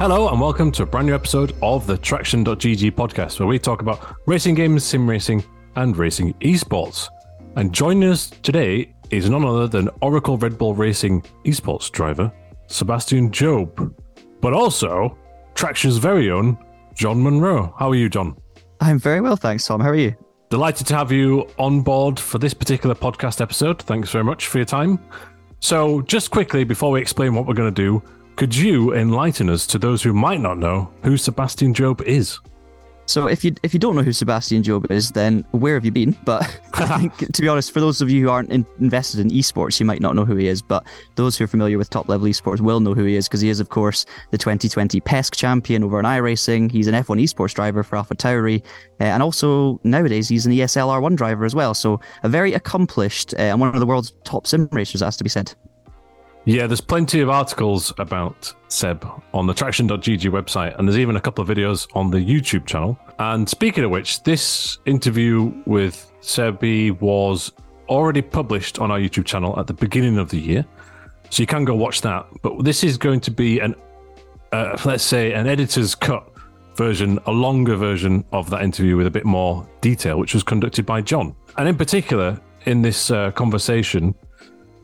Hello, and welcome to a brand new episode of the Traxion.gg podcast, where we talk about racing games, sim racing, and racing esports. And joining us today is none other than Oracle Red Bull Racing esports driver, Sebastian Job, but also Traxion's very own John Munro. How are you, John? I'm very well, thanks, Tom. How are you? Delighted to have you on board for this particular podcast episode. Thanks very much for your time. So, just quickly before we explain what we're going to do, could you enlighten us to those who might not know who Sebastian Job is? So if you if you don't know who Sebastian Job is, then where have you been? But I think, to be honest, for those of you who aren't in, invested in esports, you might not know who he is. But those who are familiar with top level esports will know who he is because he is, of course, the 2020 PESC champion over in iRacing. He's an F1 esports driver for AlphaTauri, uh, and also nowadays he's an ESL R1 driver as well. So a very accomplished uh, and one of the world's top sim racers, has to be said. Yeah, there's plenty of articles about Seb on the Traxion.gg website, and there's even a couple of videos on the YouTube channel. And speaking of which, this interview with Sebi was already published on our YouTube channel at the beginning of the year. So you can go watch that. But this is going to be an, uh, let's say, an editor's cut version, a longer version of that interview with a bit more detail, which was conducted by John. And in particular, in this uh, conversation,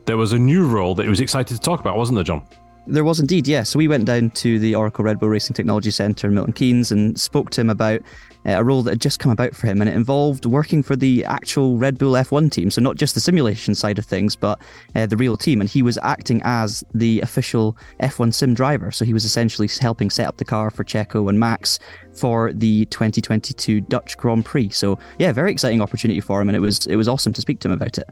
there was a new role that he was excited to talk about, wasn't there, John? There was indeed, yes. So we went down to the Oracle Red Bull Racing Technology Centre in Milton Keynes and spoke to him about uh, a role that had just come about for him, and it involved working for the actual Red Bull F1 team. So not just the simulation side of things, but uh, the real team. And he was acting as the official F1 sim driver. So he was essentially helping set up the car for Checo and Max for the 2022 Dutch Grand Prix. So yeah, very exciting opportunity for him, and it was it was awesome to speak to him about it.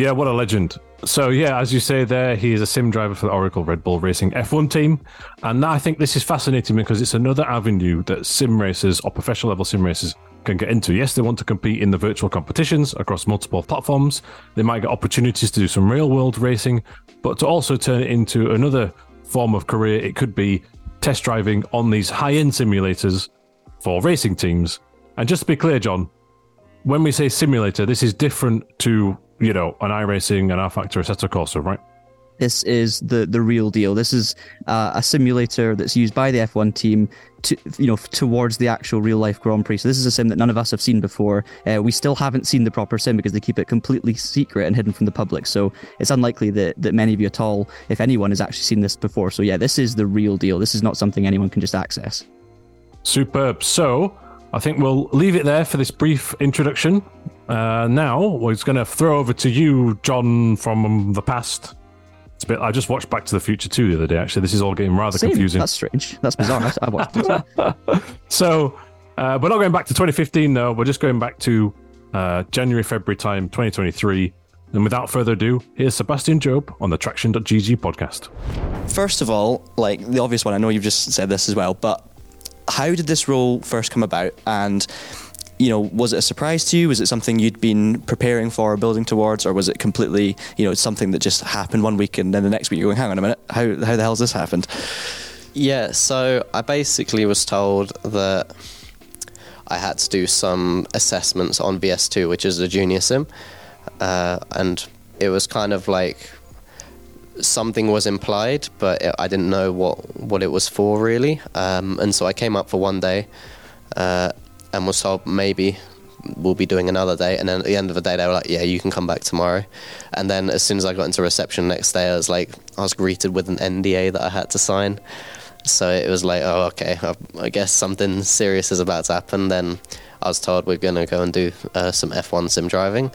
Yeah, what a legend. So, yeah, as you say there, he is a sim driver for the Oracle Red Bull Racing F1 team. And I think this is fascinating because it's another avenue that sim racers or professional level sim racers can get into. Yes, they want to compete in the virtual competitions across multiple platforms. They might get opportunities to do some real world racing, but to also turn it into another form of career, it could be test driving on these high end simulators for racing teams. And just to be clear, John, when we say simulator, this is different to you know, an iRacing, an rFactor, Assetto Corsa, right? This is the the real deal. This is uh, a simulator that's used by the F1 team to you know towards the actual real life Grand Prix. So this is a sim that none of us have seen before. Uh, we still haven't seen the proper sim because they keep it completely secret and hidden from the public. So it's unlikely that that many of you at all, if anyone, has actually seen this before. So yeah, this is the real deal. This is not something anyone can just access. Superb. So I think we'll leave it there for this brief introduction. Uh, now we're going to throw over to you, John, from the past. It's a bit. I just watched Back to the Future 2 the other day. Actually, this is all getting rather Same. confusing. That's strange. That's bizarre. I, I watched it. so uh, we're not going back to 2015, though. We're just going back to uh, January, February time, 2023. And without further ado, here's Sebastian Job on the Traxion.gg podcast. First of all, like the obvious one, I know you've just said this as well, but how did this role first come about? And you know, was it a surprise to you? Was it something you'd been preparing for or building towards, or was it completely, you know, something that just happened one week and then the next week you're going, hang on a minute, how how the hell's this happened? Yeah, so I basically was told that I had to do some assessments on VS2, which is a junior sim, uh, and it was kind of like something was implied, but it, I didn't know what what it was for really. Um, and so I came up for one day uh, and was told maybe we'll be doing another day. And then at the end of the day, they were like, "Yeah, you can come back tomorrow." And then as soon as I got into reception next day, I was like, I was greeted with an NDA that I had to sign. So it was like, oh, okay, I, I guess something serious is about to happen. Then I was told we're going to go and do uh, some F1 sim driving,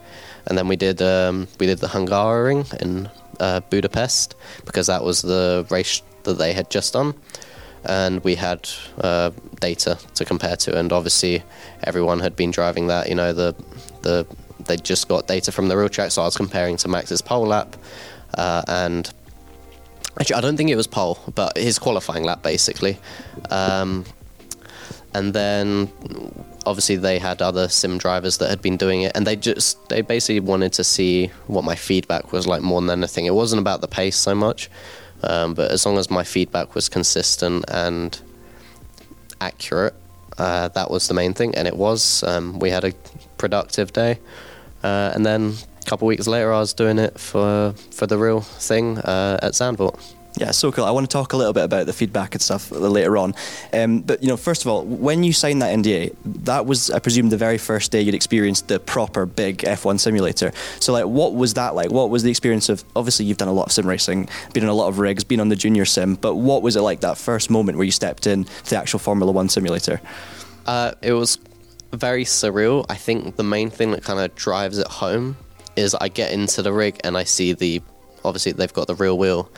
and then we did um, we did the Hungaroring in uh, Budapest because that was the race that they had just done, and we had uh, data to compare to, and obviously everyone had been driving that. You know, the the they just got data from the real track, so I was comparing to Max's pole lap, uh, and actually I don't think it was pole, but his qualifying lap basically. Um, and then obviously they had other sim drivers that had been doing it and they just they basically wanted to see what my feedback was like more than anything it wasn't about the pace so much um, but as long as my feedback was consistent and accurate uh, that was the main thing. And it was um, we had a productive day. Uh, and then a couple weeks later I was doing it for for the real thing uh, at Zandvoort Yeah, so cool. I want to talk a little bit about the feedback and stuff later on. Um, but you know, first of all, when you signed that NDA, that was, I presume, the very first day you'd experienced the proper big F1 simulator. So, like, what was that like? What was the experience of? Obviously, you've done a lot of sim racing, been in a lot of rigs, been on the junior sim. But what was it like that first moment where you stepped in to the actual Formula One simulator? Uh, it was very surreal. I think the main thing that kind of drives it home is I get into the rig and I see the obviously they've got the real wheel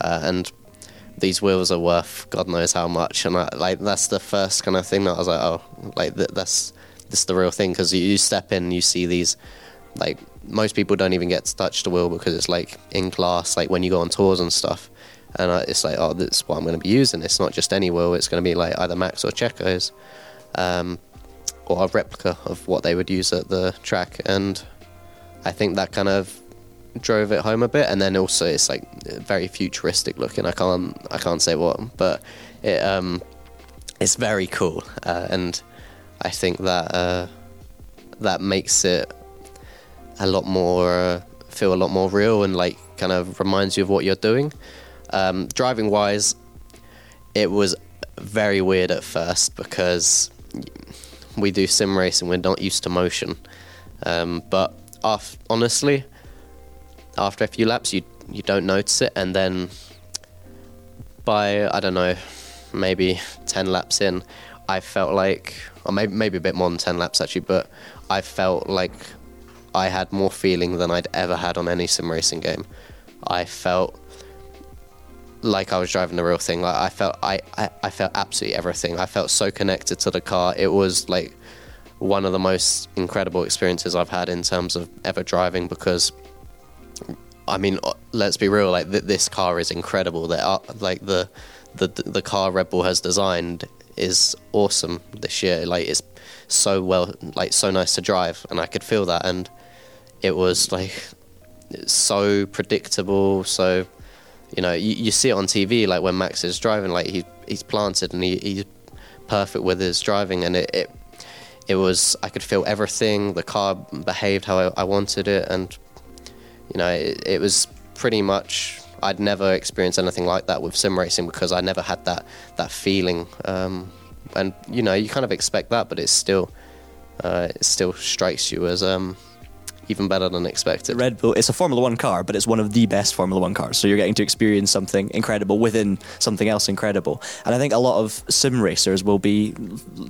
uh, and these wheels are worth God knows how much, and I, like that's the first kind of thing that I was like, oh, like th- that's this is the real thing. Because you, you step in, you see these, like most people don't even get to touch the wheel because it's like in class, like when you go on tours and stuff, and uh, it's like, oh, this is what I'm going to be using. It's not just any wheel; it's going to be like either Max or Checo's, um, or a replica of what they would use at the track, and I think that kind of drove it home a bit, and then also it's like very futuristic looking. I can't I can't say what, but it um it's very cool, uh, and I think that uh, that makes it a lot more uh, feel a lot more real and like kind of reminds you of what you're doing. Um, driving wise, it was very weird at first because we do sim racing, we're not used to motion. Um, but honestly, after a few laps, you you don't notice it, and then by I don't know, maybe ten laps in, I felt like, or maybe maybe a bit more than ten laps actually, but I felt like I had more feeling than I'd ever had on any sim racing game. I felt like I was driving the real thing. Like I felt I, I, I felt absolutely everything. I felt so connected to the car. It was like one of the most incredible experiences I've had in terms of ever driving because I mean, uh, let's be real. Like th- this car is incredible. That uh, like the the the car Red Bull has designed is awesome this year. Like it's so well, like so nice to drive, and I could feel that. And it was like so predictable. So you know, you, you see it on TV. Like when Max is driving, like he he's planted and he, he's perfect with his driving, and it, it it was I could feel everything. The car behaved how I, I wanted it, and you know, it, it was pretty much I'd never experienced anything like that with sim racing because I never had that that feeling. Um, and you know, you kind of expect that, but it's still uh, it still strikes you as um, even better than expected. Red Bull, it's a Formula One car, but it's one of the best Formula One cars. So you're getting to experience something incredible within something else incredible. And I think a lot of sim racers will be,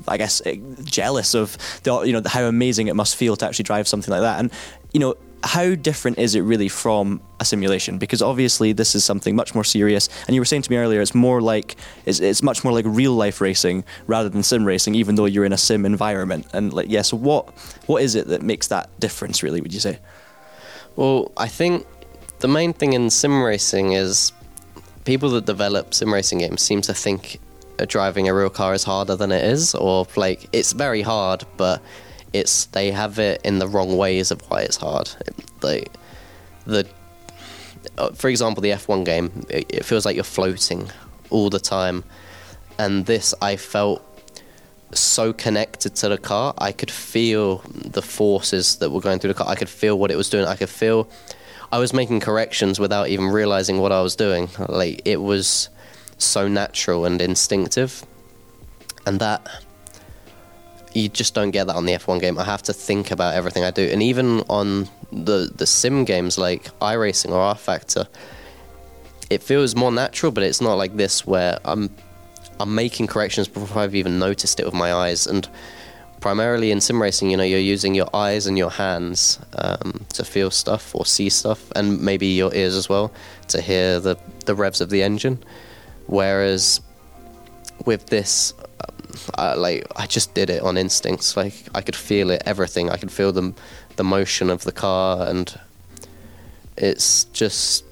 I guess, jealous of the, you know how amazing it must feel to actually drive something like that. And you know, how different is it really from a simulation? Because obviously this is something much more serious. And you were saying to me earlier, it's more like it's, it's much more like real life racing rather than sim racing, even though you're in a sim environment. And like, yeah, so what what is it that makes that difference? Really, would you say? Well, I think the main thing in sim racing is people that develop sim racing games seem to think driving a real car is harder than it is, or like it's very hard, but it's they have it in the wrong ways of why it's hard. Like the, uh, for example, the F1 game, it, it feels like you're floating all the time, and this I felt so connected to the car. I could feel the forces that were going through the car. I could feel what it was doing. I could feel I was making corrections without even realizing what I was doing. Like it was so natural and instinctive, and that you just don't get that on the F1 game. I have to think about everything I do, and even on the the sim games like iRacing or rFactor, it feels more natural. But it's not like this where I'm I'm making corrections before I've even noticed it with my eyes. And primarily in sim racing, you know, you're using your eyes and your hands um, to feel stuff or see stuff, and maybe your ears as well to hear the the revs of the engine. Whereas with this, I, like I just did it on instincts. Like I could feel it, everything. I could feel the the motion of the car, and it's just.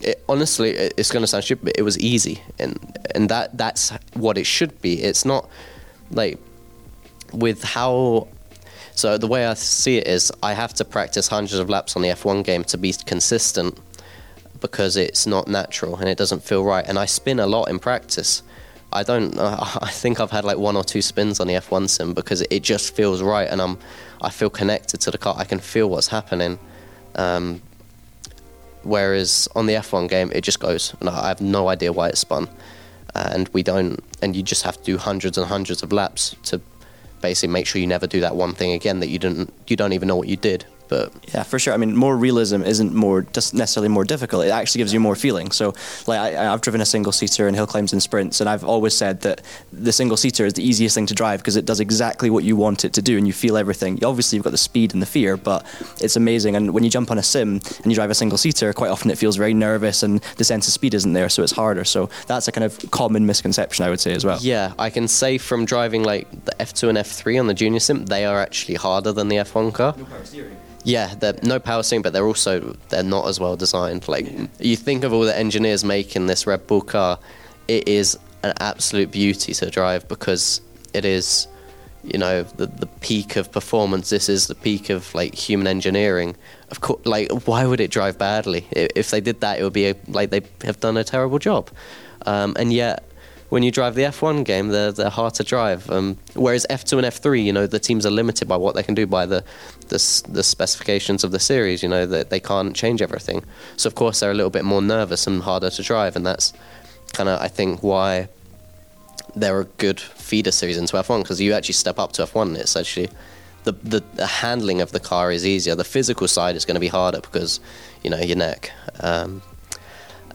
It, honestly, it's going to sound stupid, but it was easy, and and that that's what it should be. It's not like with how. So the way I see it is, I have to practice hundreds of laps on the F1 game to be consistent, because it's not natural and it doesn't feel right. And I spin a lot in practice I don't. Uh, I think I've had like one or two spins on the F1 sim because it just feels right, and I'm. I feel connected to the car. I can feel what's happening, um, whereas on the F1 game, it just goes, and I have no idea why it spun. And we don't, and you just have to do hundreds and hundreds of laps to basically make sure you never do that one thing again that you didn't, you don't even know what you did. But Yeah, for sure. I mean, more realism isn't more just necessarily more difficult. It actually gives you more feeling. So, like, I, I've driven a single seater in hill climbs and sprints, and I've always said that the single seater is the easiest thing to drive because it does exactly what you want it to do, and you feel everything. Obviously, you've got the speed and the fear, but it's amazing. And when you jump on a sim and you drive a single seater, quite often it feels very nervous, and the sense of speed isn't there, so it's harder. So that's a kind of common misconception, I would say, as well. Yeah, I can say from driving like the F2 and F3 on the junior sim, they are actually harder than the F1 car. Yeah, they're no power steering, but they're also they're not as well designed. Like you think of all the engineers making this Red Bull car, it is an absolute beauty to drive because it is, you know, the the peak of performance. This is the peak of like human engineering. Of course, like why would it drive badly? If they did that, it would be a, like they have done a terrible job. Um, and yet, when you drive the F1 game, they're, they're hard to drive. Um, whereas F2 and F3, you know, the teams are limited by what they can do by the, the, the specifications of the series, you know, that they can't change everything. So, of course, they're a little bit more nervous and harder to drive. And that's kind of, I think, why they're a good feeder series into F1 because you actually step up to F1 and it's actually the, the, the handling of the car is easier. The physical side is going to be harder because, you know, your neck. Um,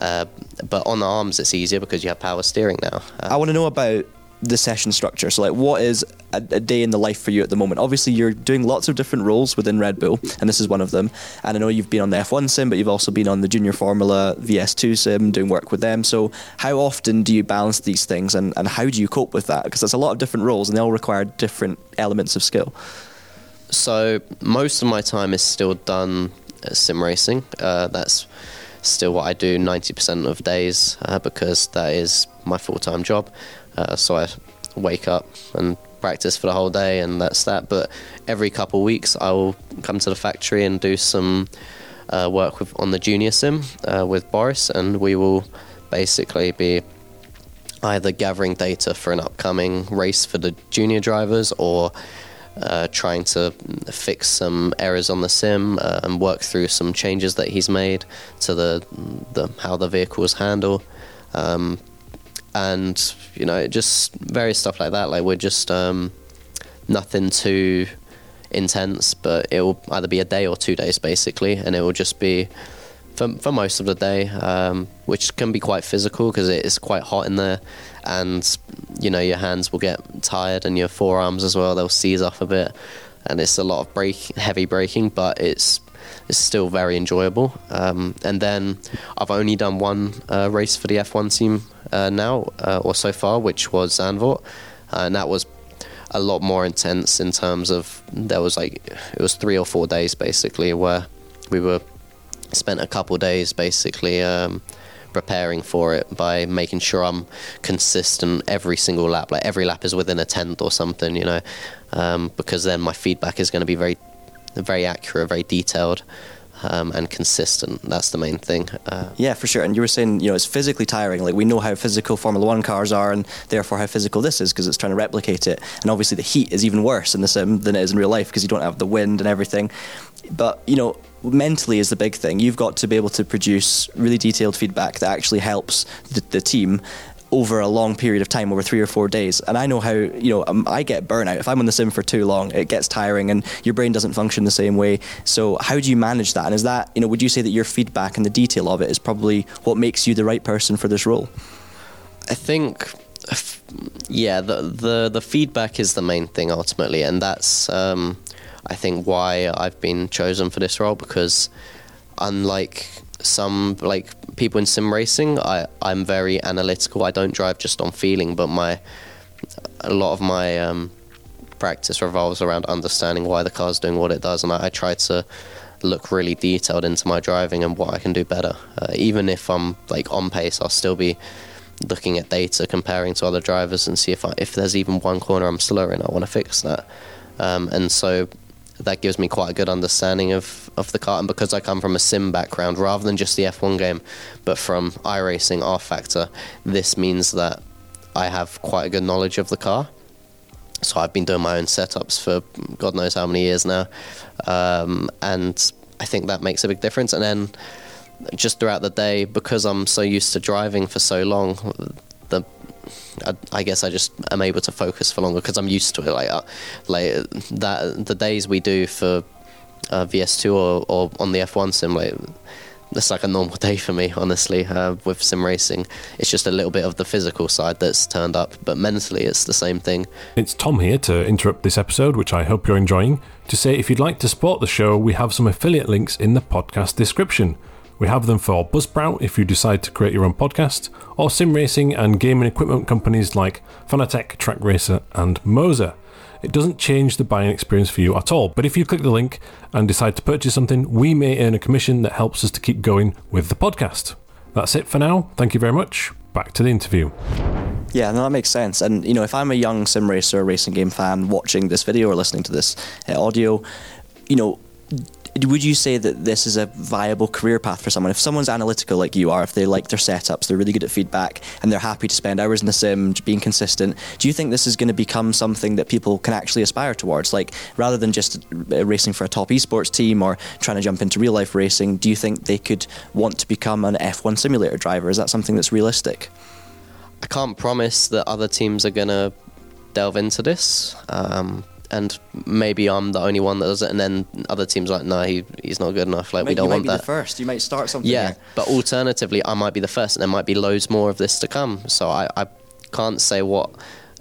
uh, but on the arms, it's easier because you have power steering now. Uh, I want to know about the session structure. So, like, what is a, a day in the life for you at the moment? Obviously, you're doing lots of different roles within Red Bull, and this is one of them. And I know you've been on the F1 sim, but you've also been on the Junior Formula VS2 sim, doing work with them. So, how often do you balance these things, and, and how do you cope with that? Because there's a lot of different roles, and they all require different elements of skill. so most of my time is still done at sim racing. Uh, that's still what I do 90% of days uh, because that is my full time job. Uh, so I wake up and practice for the whole day, and that's that. But every couple of weeks, I will come to the factory and do some uh, work with on the junior sim uh, with Boris, and we will basically be either gathering data for an upcoming race for the junior drivers or uh, trying to fix some errors on the sim uh, and work through some changes that he's made to the, the how the vehicles handle. Um, and you know, just various stuff like that. Like we're just um, nothing too intense, but it will either be a day or two days basically, and it will just be for, for most of the day, um, which can be quite physical because it is quite hot in there, and you know your hands will get tired and your forearms as well. They'll seize off a bit, and it's a lot of brake, heavy braking, but it's it's still very enjoyable. Um, and then I've only done one uh, race for the F1 team uh, now, uh, or so far, which was Zandvoort, uh, and that was a lot more intense in terms of there was like it was three or four days basically where we were spent a couple days basically um, preparing for it by making sure I'm consistent every single lap. Like every lap is within a tenth or something, you know, um, because then my feedback is going to be very, very accurate, very detailed. Um, and consistent. That's the main thing. Uh, Yeah, for sure. And you were saying, you know, it's physically tiring. Like we know how physical Formula One cars are, and therefore how physical this is because it's trying to replicate it. And obviously, the heat is even worse in the sim than it is in real life because you don't have the wind and everything. But you know, mentally is the big thing. You've got to be able to produce really detailed feedback that actually helps the, the team over a long period of time, over three or four days. And I know how, you know, um, I get burnout. If I'm on the sim for too long, it gets tiring and your brain doesn't function the same way. So, how do you manage that? And is that, you know, would you say that your feedback and the detail of it is probably what makes you the right person for this role? I think, yeah, the, the the feedback is the main thing ultimately, and that's um, I think why I've been chosen for this role because unlike some like people in sim racing, I I'm very analytical. I don't drive just on feeling, but my a lot of my um, practice revolves around understanding why the car's doing what it does, and I, I try to look really detailed into my driving and what I can do better. Uh, even if I'm like on pace, I'll still be looking at data, comparing to other drivers, and see if I, if there's even one corner I'm slower in. I want to fix that, um, and so that gives me quite a good understanding of, of the car. And because I come from a sim background rather than just the F1 game, but from iRacing, rFactor, this means that I have quite a good knowledge of the car. So I've been doing my own setups for God knows how many years now, um, and I think that makes a big difference. And then just throughout the day because I'm so used to driving for so long. I, I guess I just am able to focus for longer because I'm used to it. Like, uh, like that the days we do for uh, VS2 or, or on the F1 sim, like it's like a normal day for me, honestly. Uh, with sim racing, it's just a little bit of the physical side that's turned up, but mentally, it's the same thing. It's Tom here to interrupt this episode, which I hope you're enjoying, to say if you'd like to support the show, we have some affiliate links in the podcast description. We have them for Buzzsprout if you decide to create your own podcast, or sim racing and gaming equipment companies like Fanatec, Trak Racer, and Moza. It doesn't change the buying experience for you at all, but if you click the link and decide to purchase something, we may earn a commission that helps us to keep going with the podcast. That's it for now. Thank you very much. Back to the interview. Yeah, no, that makes sense. And you know, if I'm a young sim racer, racing game fan watching this video or listening to this uh, audio, you know, would you say that this is a viable career path for someone? If someone's analytical like you are, if they like their setups, they're really good at feedback, and they're happy to spend hours in the sim being consistent, do you think this is going to become something that people can actually aspire towards? Like, rather than just racing for a top esports team or trying to jump into real life racing, do you think they could want to become an F1 simulator driver? Is that something that's realistic? I can't promise that other teams are going to delve into this. Um, and maybe I'm the only one that does it, and then other teams are like, no, he, he's not good enough. Like we don't might want be that. The first, you might start something. Yeah, here. but alternatively, I might be the first, and there might be loads more of this to come. So I, I can't say what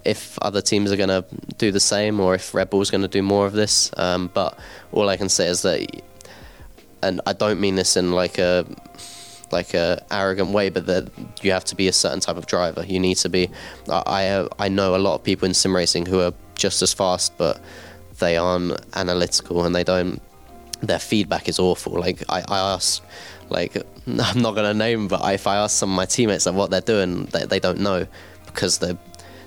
if other teams are going to do the same or if Red Bull's going to do more of this. Um, but all I can say is that, and I don't mean this in like a like a arrogant way, but that you have to be a certain type of driver. You need to be. I I, know a lot of people in sim racing who are just as fast, but they aren't analytical and they don't. Their feedback is awful. Like I, I ask, like I'm not gonna name, but if I ask some of my teammates like what they're doing, they, they don't know because they're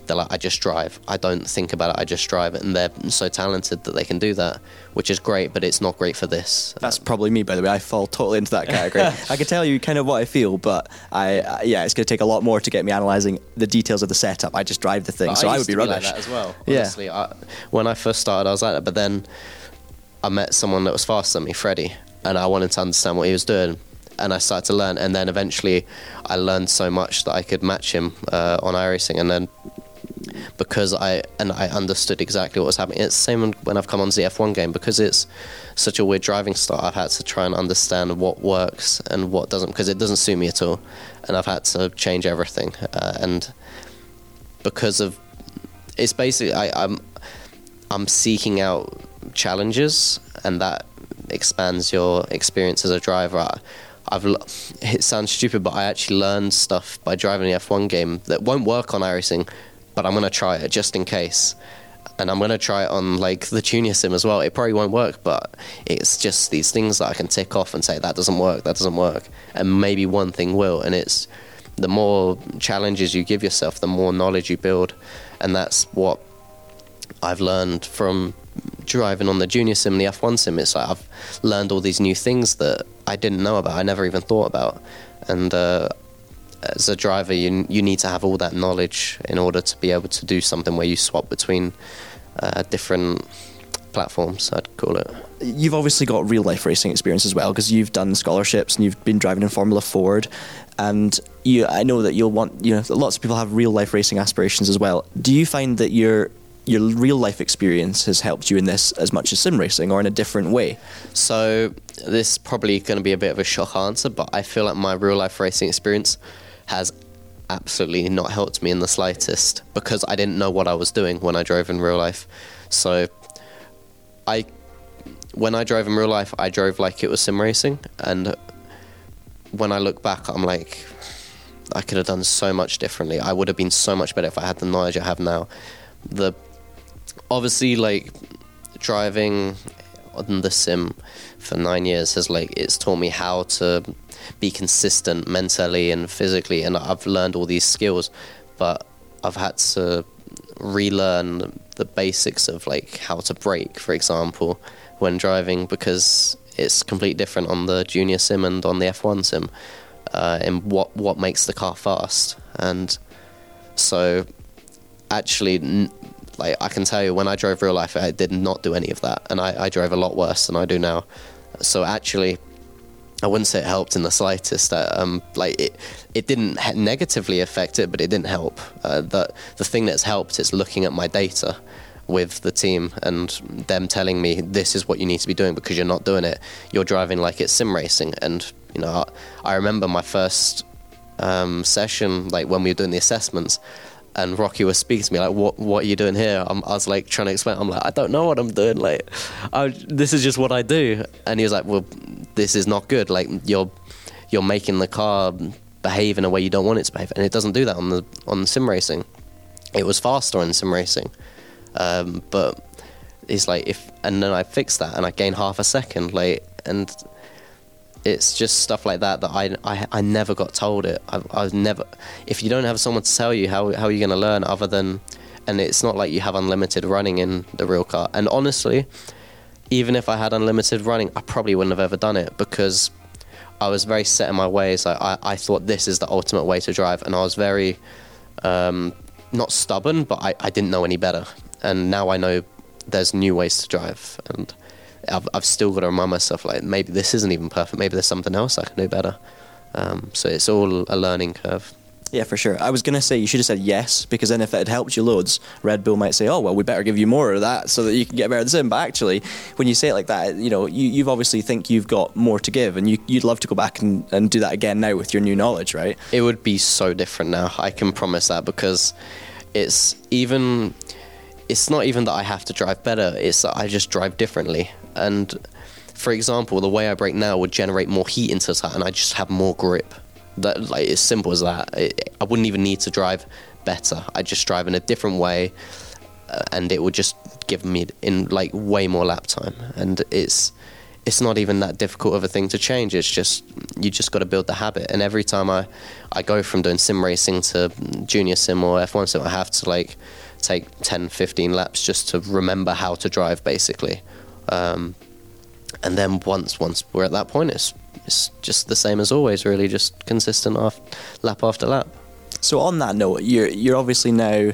they're like I just drive. I don't think about it. I just drive it, and they're so talented that they can do that, which is great. But it's not great for this. That's probably me, by the way. I fall totally into that category. I can tell you kind of what I feel, but I uh, yeah, it's going to take a lot more to get me analysing the details of the setup. I just drive the thing, But so I, would be rubbish. like that as well. Yeah. I, when I first started, I was like that. But then I met someone that was faster than me, Freddie, and I wanted to understand what he was doing. And I started to learn, and then eventually, I learned so much that I could match him uh, on iRacing. And then, because I and I understood exactly what was happening, it's the same when I've come onto the F1 game because it's such a weird driving style. I've had to try and understand what works and what doesn't because it doesn't suit me at all, and I've had to change everything. Uh, and because of it's basically I, I'm I'm seeking out challenges, and that expands your experience as a driver. I've it sounds stupid, but I actually learned stuff by driving the F1 game that won't work on iRacing, but I'm gonna try it just in case. And I'm gonna try it on like the junior sim as well. It probably won't work, but it's just these things that I can tick off and say that doesn't work, that doesn't work, and maybe one thing will. And it's the more challenges you give yourself, the more knowledge you build, and that's what I've learned from driving on the junior sim the F1 sim. It's like I've learned all these new things that I didn't know about, I never even thought about, and uh, as a driver, you you need to have all that knowledge in order to be able to do something where you swap between uh, different platforms. I'd call it. You've obviously got real life racing experience as well because you've done scholarships and you've been driving in Formula Ford, and you. I know that you'll want. You know, lots of people have real life racing aspirations as well. Do you find that your your real life experience has helped you in this as much as sim racing, or in a different way? So this is probably going to be a bit of a shock answer, but I feel like my real life racing experience has absolutely not helped me in the slightest because I didn't know what I was doing when I drove in real life. So I when I drove in real life, I drove like it was sim racing and when I look back, I'm like I could have done so much differently. I would have been so much better if I had the knowledge I have now. The obviously like driving on the sim for nine years has like it's taught me how to be consistent mentally and physically and I've learned all these skills but I've had to relearn the basics of like how to brake for example when driving because it's completely different on the junior sim and on the F1 sim uh, and what what makes the car fast. And so actually n- like I can tell you when I drove real life I did not do any of that and I, I drove a lot worse than I do now so actually I wouldn't say it helped in the slightest. Uh, um, like it, it didn't negatively affect it, but it didn't help. Uh, the the thing that's helped is looking at my data with the team and them telling me this is what you need to be doing because you're not doing it. You're driving like it's sim racing, and you know I, I remember my first um, session, like when we were doing the assessments, and Rocky was speaking to me like, "What what are you doing here?" I'm, I was like trying to explain. I'm like, "I don't know what I'm doing. Like, I, this is just what I do." And he was like, "Well, this is not good. Like, you're you're making the car behave in a way you don't want it to behave, and it doesn't do that on the on sim racing. It was faster in sim racing, um, but it's like if and then I fixed that and I gained half a second. Like, and it's just stuff like that that I, I, I never got told it. I, I was never. If you don't have someone to tell you, how how are you going to learn other than? And it's not like you have unlimited running in the real car. And honestly, even if I had unlimited running, I probably wouldn't have ever done it because I was very set in my ways. I, I thought this is the ultimate way to drive, and I was very um, not stubborn, but I, I didn't know any better. And now I know there's new ways to drive, and I've, I've still got to remind myself like maybe this isn't even perfect. Maybe there's something else I can do better. Um, so it's all a learning curve. Yeah, for sure. I was going to say you should have said yes because then if it had helped you loads, Red Bull might say, "Oh, well, we better give you more of that so that you can get better at the sim." But actually, when you say it like that, you know, you, you've obviously think you've got more to give, and you, you'd love to go back and, and do that again now with your new knowledge, right? It would be so different now. I can promise that because it's even. It's not even that I have to drive better. It's that I just drive differently. And for example, the way I brake now would generate more heat into the tire, and I just have more grip. That like it's simple as that. It, I wouldn't even need to drive better. I just drive in a different way, uh, and it would just give me in like way more lap time. And it's it's not even that difficult of a thing to change. It's just you just got to build the habit. And every time I I go from doing sim racing to junior sim or F1 sim, I have to like take 10, 15 laps just to remember how to drive, basically. Um, and then once once we're at that point, it's it's just the same as always, really, just consistent off, lap after lap. So on that note, you're you're obviously now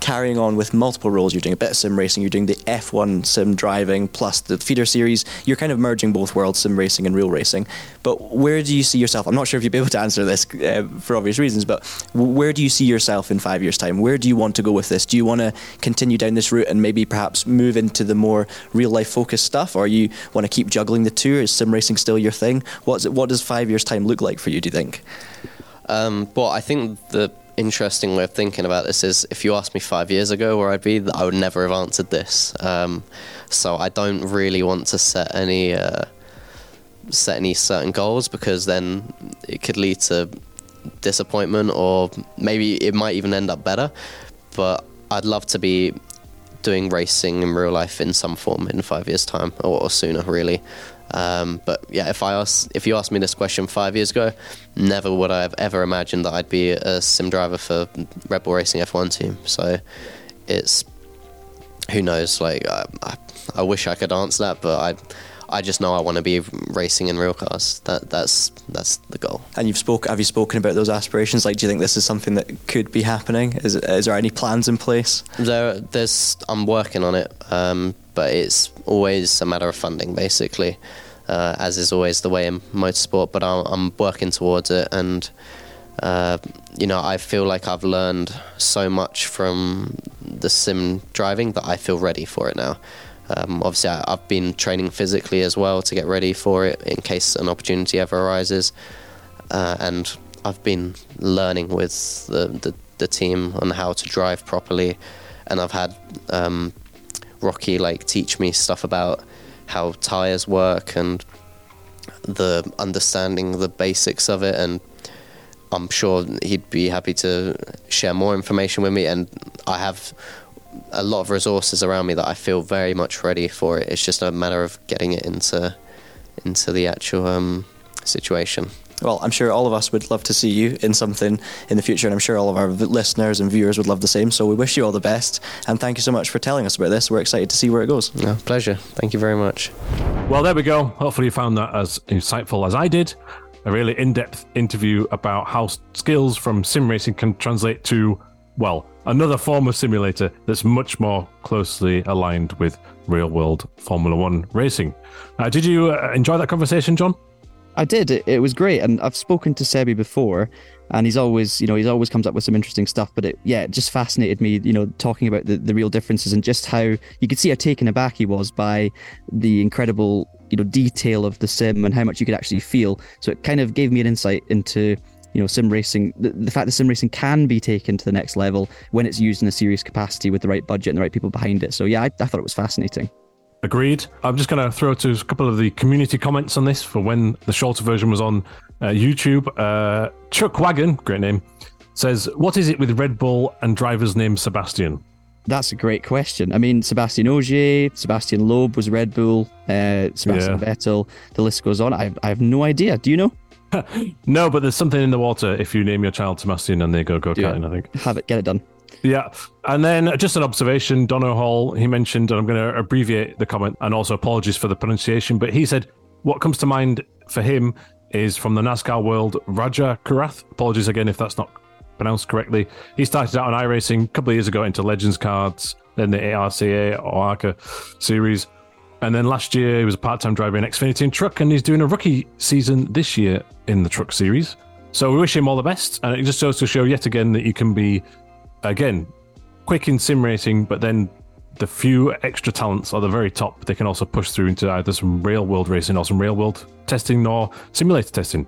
carrying on with multiple roles. You're doing a bit of sim racing, you're doing the F1 sim driving, plus the feeder series. You're kind of merging both worlds, sim racing and real racing. But where do you see yourself? I'm not sure if you'll be able to answer this uh, for obvious reasons, but where do you see yourself in five years' time? Where do you want to go with this? Do you want to continue down this route and maybe perhaps move into the more real life focused stuff, or you want to keep juggling the two? Is sim racing still your thing? What's what does five years' time look like for you? Do you think? Um, well, I think the interesting way of thinking about this is if you asked me five years ago where I'd be, I would never have answered this. Um, so I don't really want to set any uh, set any certain goals because then it could lead to disappointment or maybe it might even end up better. But I'd love to be doing racing in real life in some form in five years' time or, or sooner, really. Um, but yeah, if I ask, if you asked me this question five years ago, never would I have ever imagined that I'd be a sim driver for Red Bull Racing F1 team. So it's who knows. Like I, I, I wish I could answer that, but I, I just know I want to be racing in real cars. That that's that's the goal. And you've spoke. Have you spoken about those aspirations? Like, do you think this is something that could be happening? Is is there any plans in place? There, there's. I'm working on it, um, but it's always a matter of funding, basically, uh, as is always the way in motorsport. But I'm, I'm working towards it, and uh, you know, I feel like I've learned so much from the sim driving that I feel ready for it now. Um, obviously, I, I've been training physically as well to get ready for it in case an opportunity ever arises, uh, and I've been learning with the, the, the team on how to drive properly, and I've had um, Rocky like teach me stuff about how tires work and the understanding the basics of it and I'm sure he'd be happy to share more information with me and I have a lot of resources around me that I feel very much ready for it. It's just a matter of getting it into into the actual um, situation. Well, I'm sure all of us would love to see you in something in the future, and I'm sure all of our listeners and viewers would love the same. So we wish you all the best, and thank you so much for telling us about this. We're excited to see where it goes. No, pleasure. Thank you very much. Well, there we go. Hopefully, you found that as insightful as I did. A really in depth interview about how skills from sim racing can translate to, well, another form of simulator that's much more closely aligned with real world Formula One racing. Uh, did you uh, enjoy that conversation, John? I did. It, it was great, and I've spoken to Sebi before, and he's always, you know, he's always comes up with some interesting stuff. But it, yeah, it just fascinated me, you know, talking about the, the real differences and just how you could see how taken aback he was by the incredible, you know, detail of the sim and how much you could actually feel. So it kind of gave me an insight into you know sim racing the, the, fact that sim racing can be taken to the next level when it's used in a serious capacity with the right budget and the right people behind it so yeah i, I thought it was fascinating Agreed. I'm just going to throw to a couple of the community comments on this for when the shorter version was on uh, YouTube. Uh, Chuck Wagon, great name, says, What is it with Red Bull and drivers named Sebastian? That's a great question. I mean, Sebastian Ogier, Sebastian Loeb was Red Bull, uh, Sebastian yeah. Vettel, the list goes on. I have, I have no idea. Do you know? no, but there's something in the water if you name your child Sebastian and they go go karting, I think. Have it, get it done. Yeah. And then just an observation Dono Hall, he mentioned, and I'm going to abbreviate the comment and also apologies for the pronunciation, but he said what comes to mind for him is from the NASCAR world, Rajah Caruth. Apologies again if that's not pronounced correctly. He started out on iRacing a couple of years ago into Legends cards, then the ARCA or ARCA series. And then last year, he was a part time driver in Xfinity and Truck, and he's doing a rookie season this year in the Truck series. So we wish him all the best. And it just goes to show yet again that you can be again, quick in sim racing, but then the few extra talents are the very top. They can also push through into either some real world racing or some real world testing or simulator testing.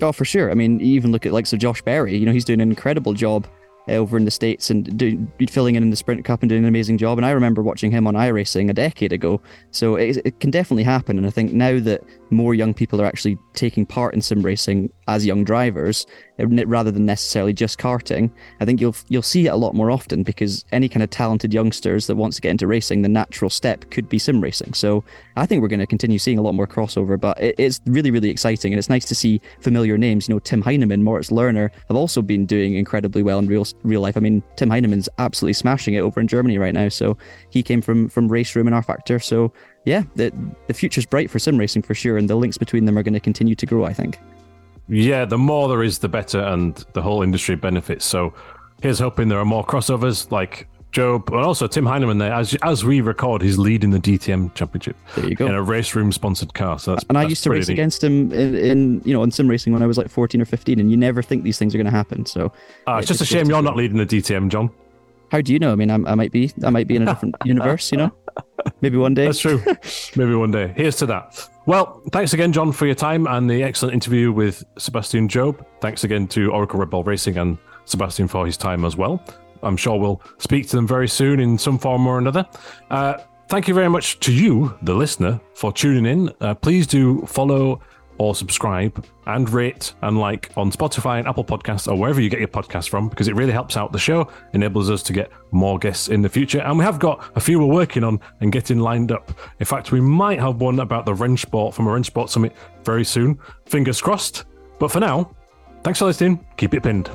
Oh, for sure. I mean, even look at like so Josh Berry. You know, he's doing an incredible job uh, over in the states and doing filling in in the sprint cup and doing an amazing job. And I remember watching him on iRacing a decade ago. So it, it can definitely happen. And I think now that more young people are actually taking part in sim racing as young drivers, Uh, rather than necessarily just karting. I think you'll you'll see it a lot more often because any kind of talented youngsters that wants to get into racing, the natural step could be sim racing. So I think we're going to continue seeing a lot more crossover. But it, it's really really exciting, and it's nice to see familiar names. You know, Tim Heinemann, Moritz Löhner have also been doing incredibly well in real real life. I mean, Tim Heinemann's absolutely smashing it over in Germany right now. So he came from from RaceRoom and rFactor. So yeah, the the future's bright for sim racing for sure, and the links between them are going to continue to grow. I think. Yeah, the more there is, the better, and the whole industry benefits. So here's hoping there are more crossovers like Job, and also Tim Heinemann there. As as we record, he's leading the DTM championship. There you go. In a RaceRoom sponsored car. So that's, and I that's used to race neat. against him in, in, you know in sim racing when I was like 14 or 15, and you never think these things are going to happen. So uh, it's just a shame you're not leading the DTM, John. How do you know? I mean, I, I might be. I might be in a different universe. You know, maybe one day. That's true. maybe one day. Here's to that. Well, thanks again, John, for your time and the excellent interview with Sebastian Job. Thanks again to Oracle Red Bull Racing and Sebastian for his time as well. I'm sure we'll speak to them very soon in some form or another. Uh, thank you very much to you, the listener, for tuning in. Uh, please do follow or subscribe and rate and like on Spotify and Apple Podcasts or wherever you get your podcast from because it really helps out the show, enables us to get more guests in the future. And we have got a few we're working on and getting lined up. In fact, we might have one about the Rennsport from a Rennsport Summit very soon. Fingers crossed. But for now, thanks for listening. Keep it pinned.